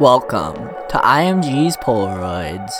Welcome to IMG's Polaroids.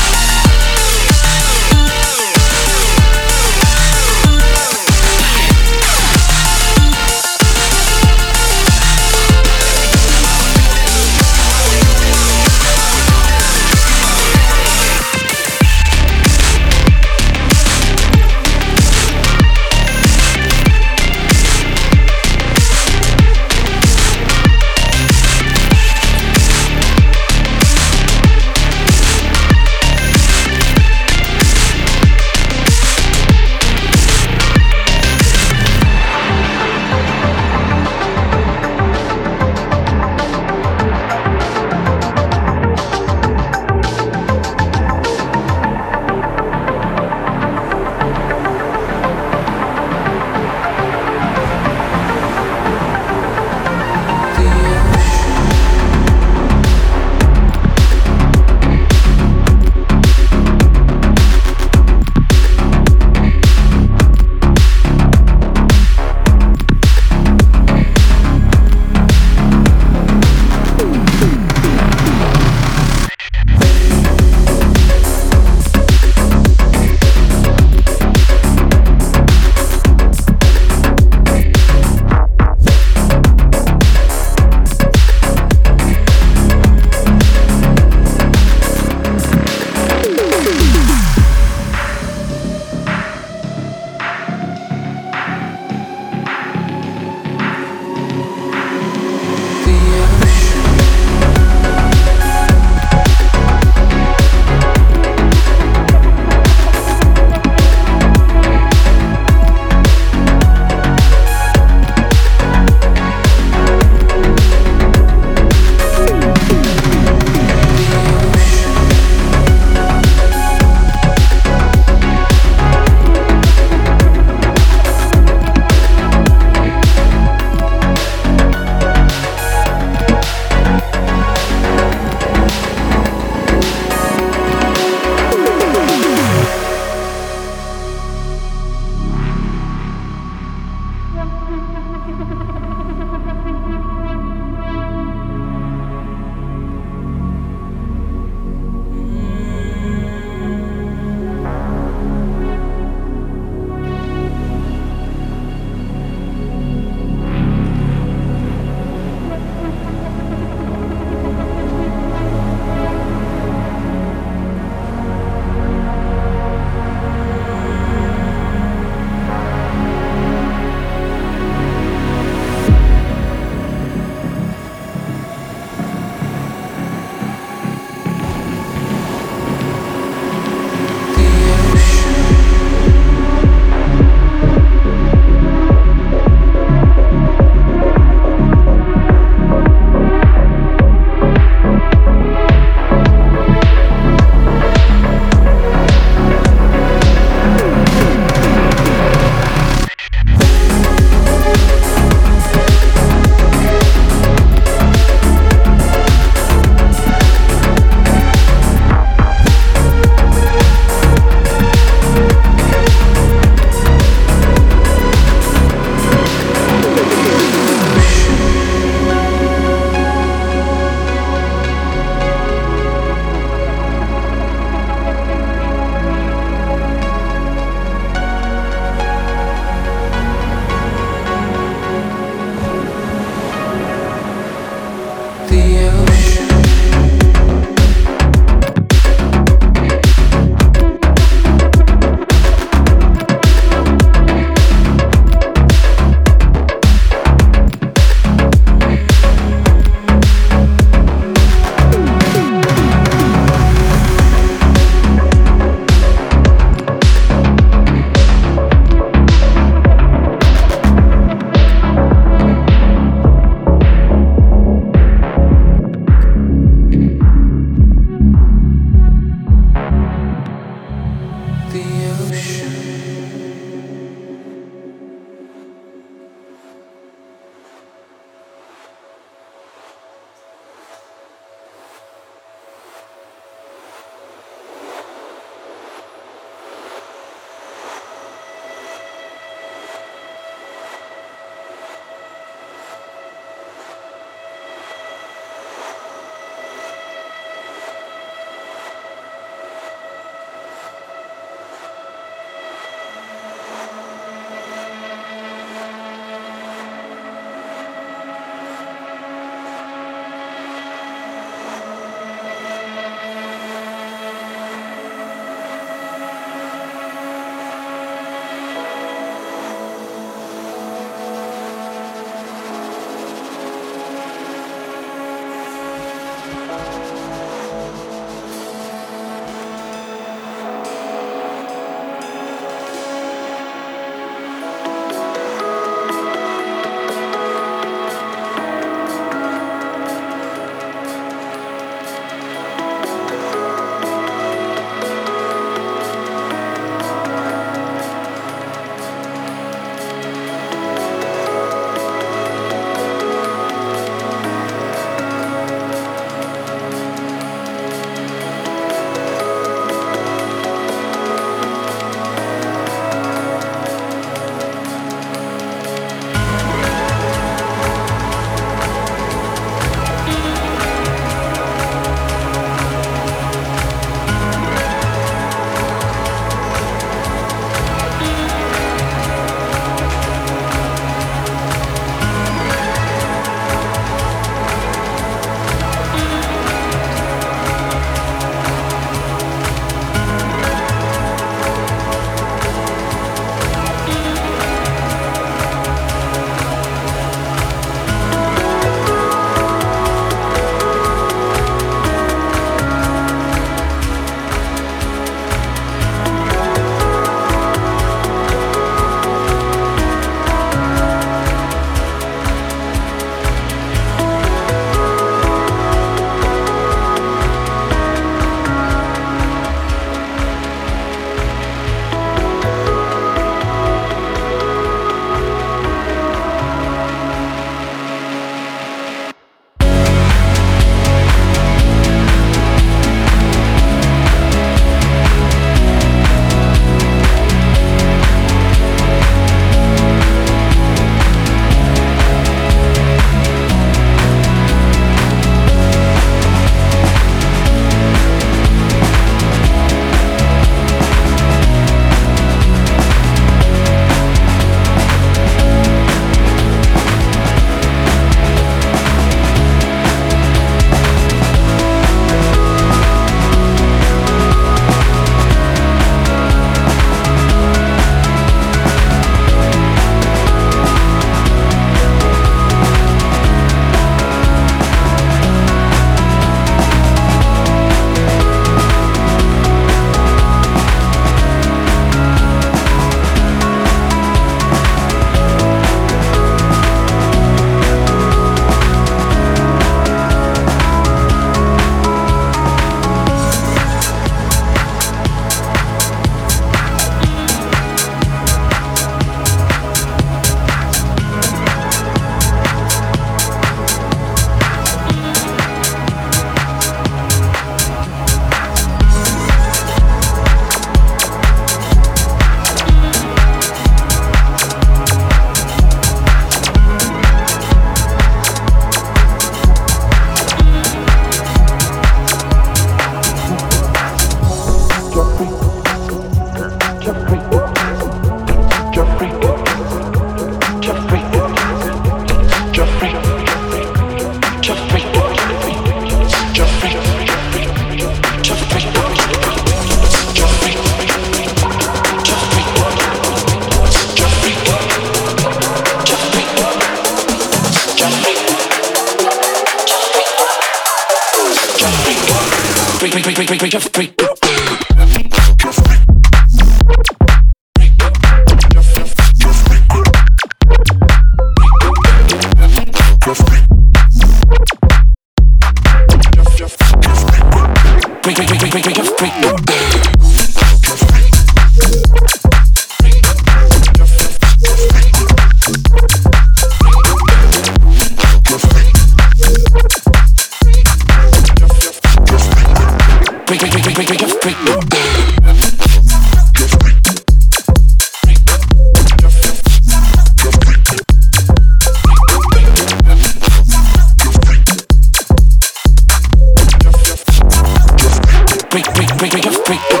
freak, freak, freak, freak.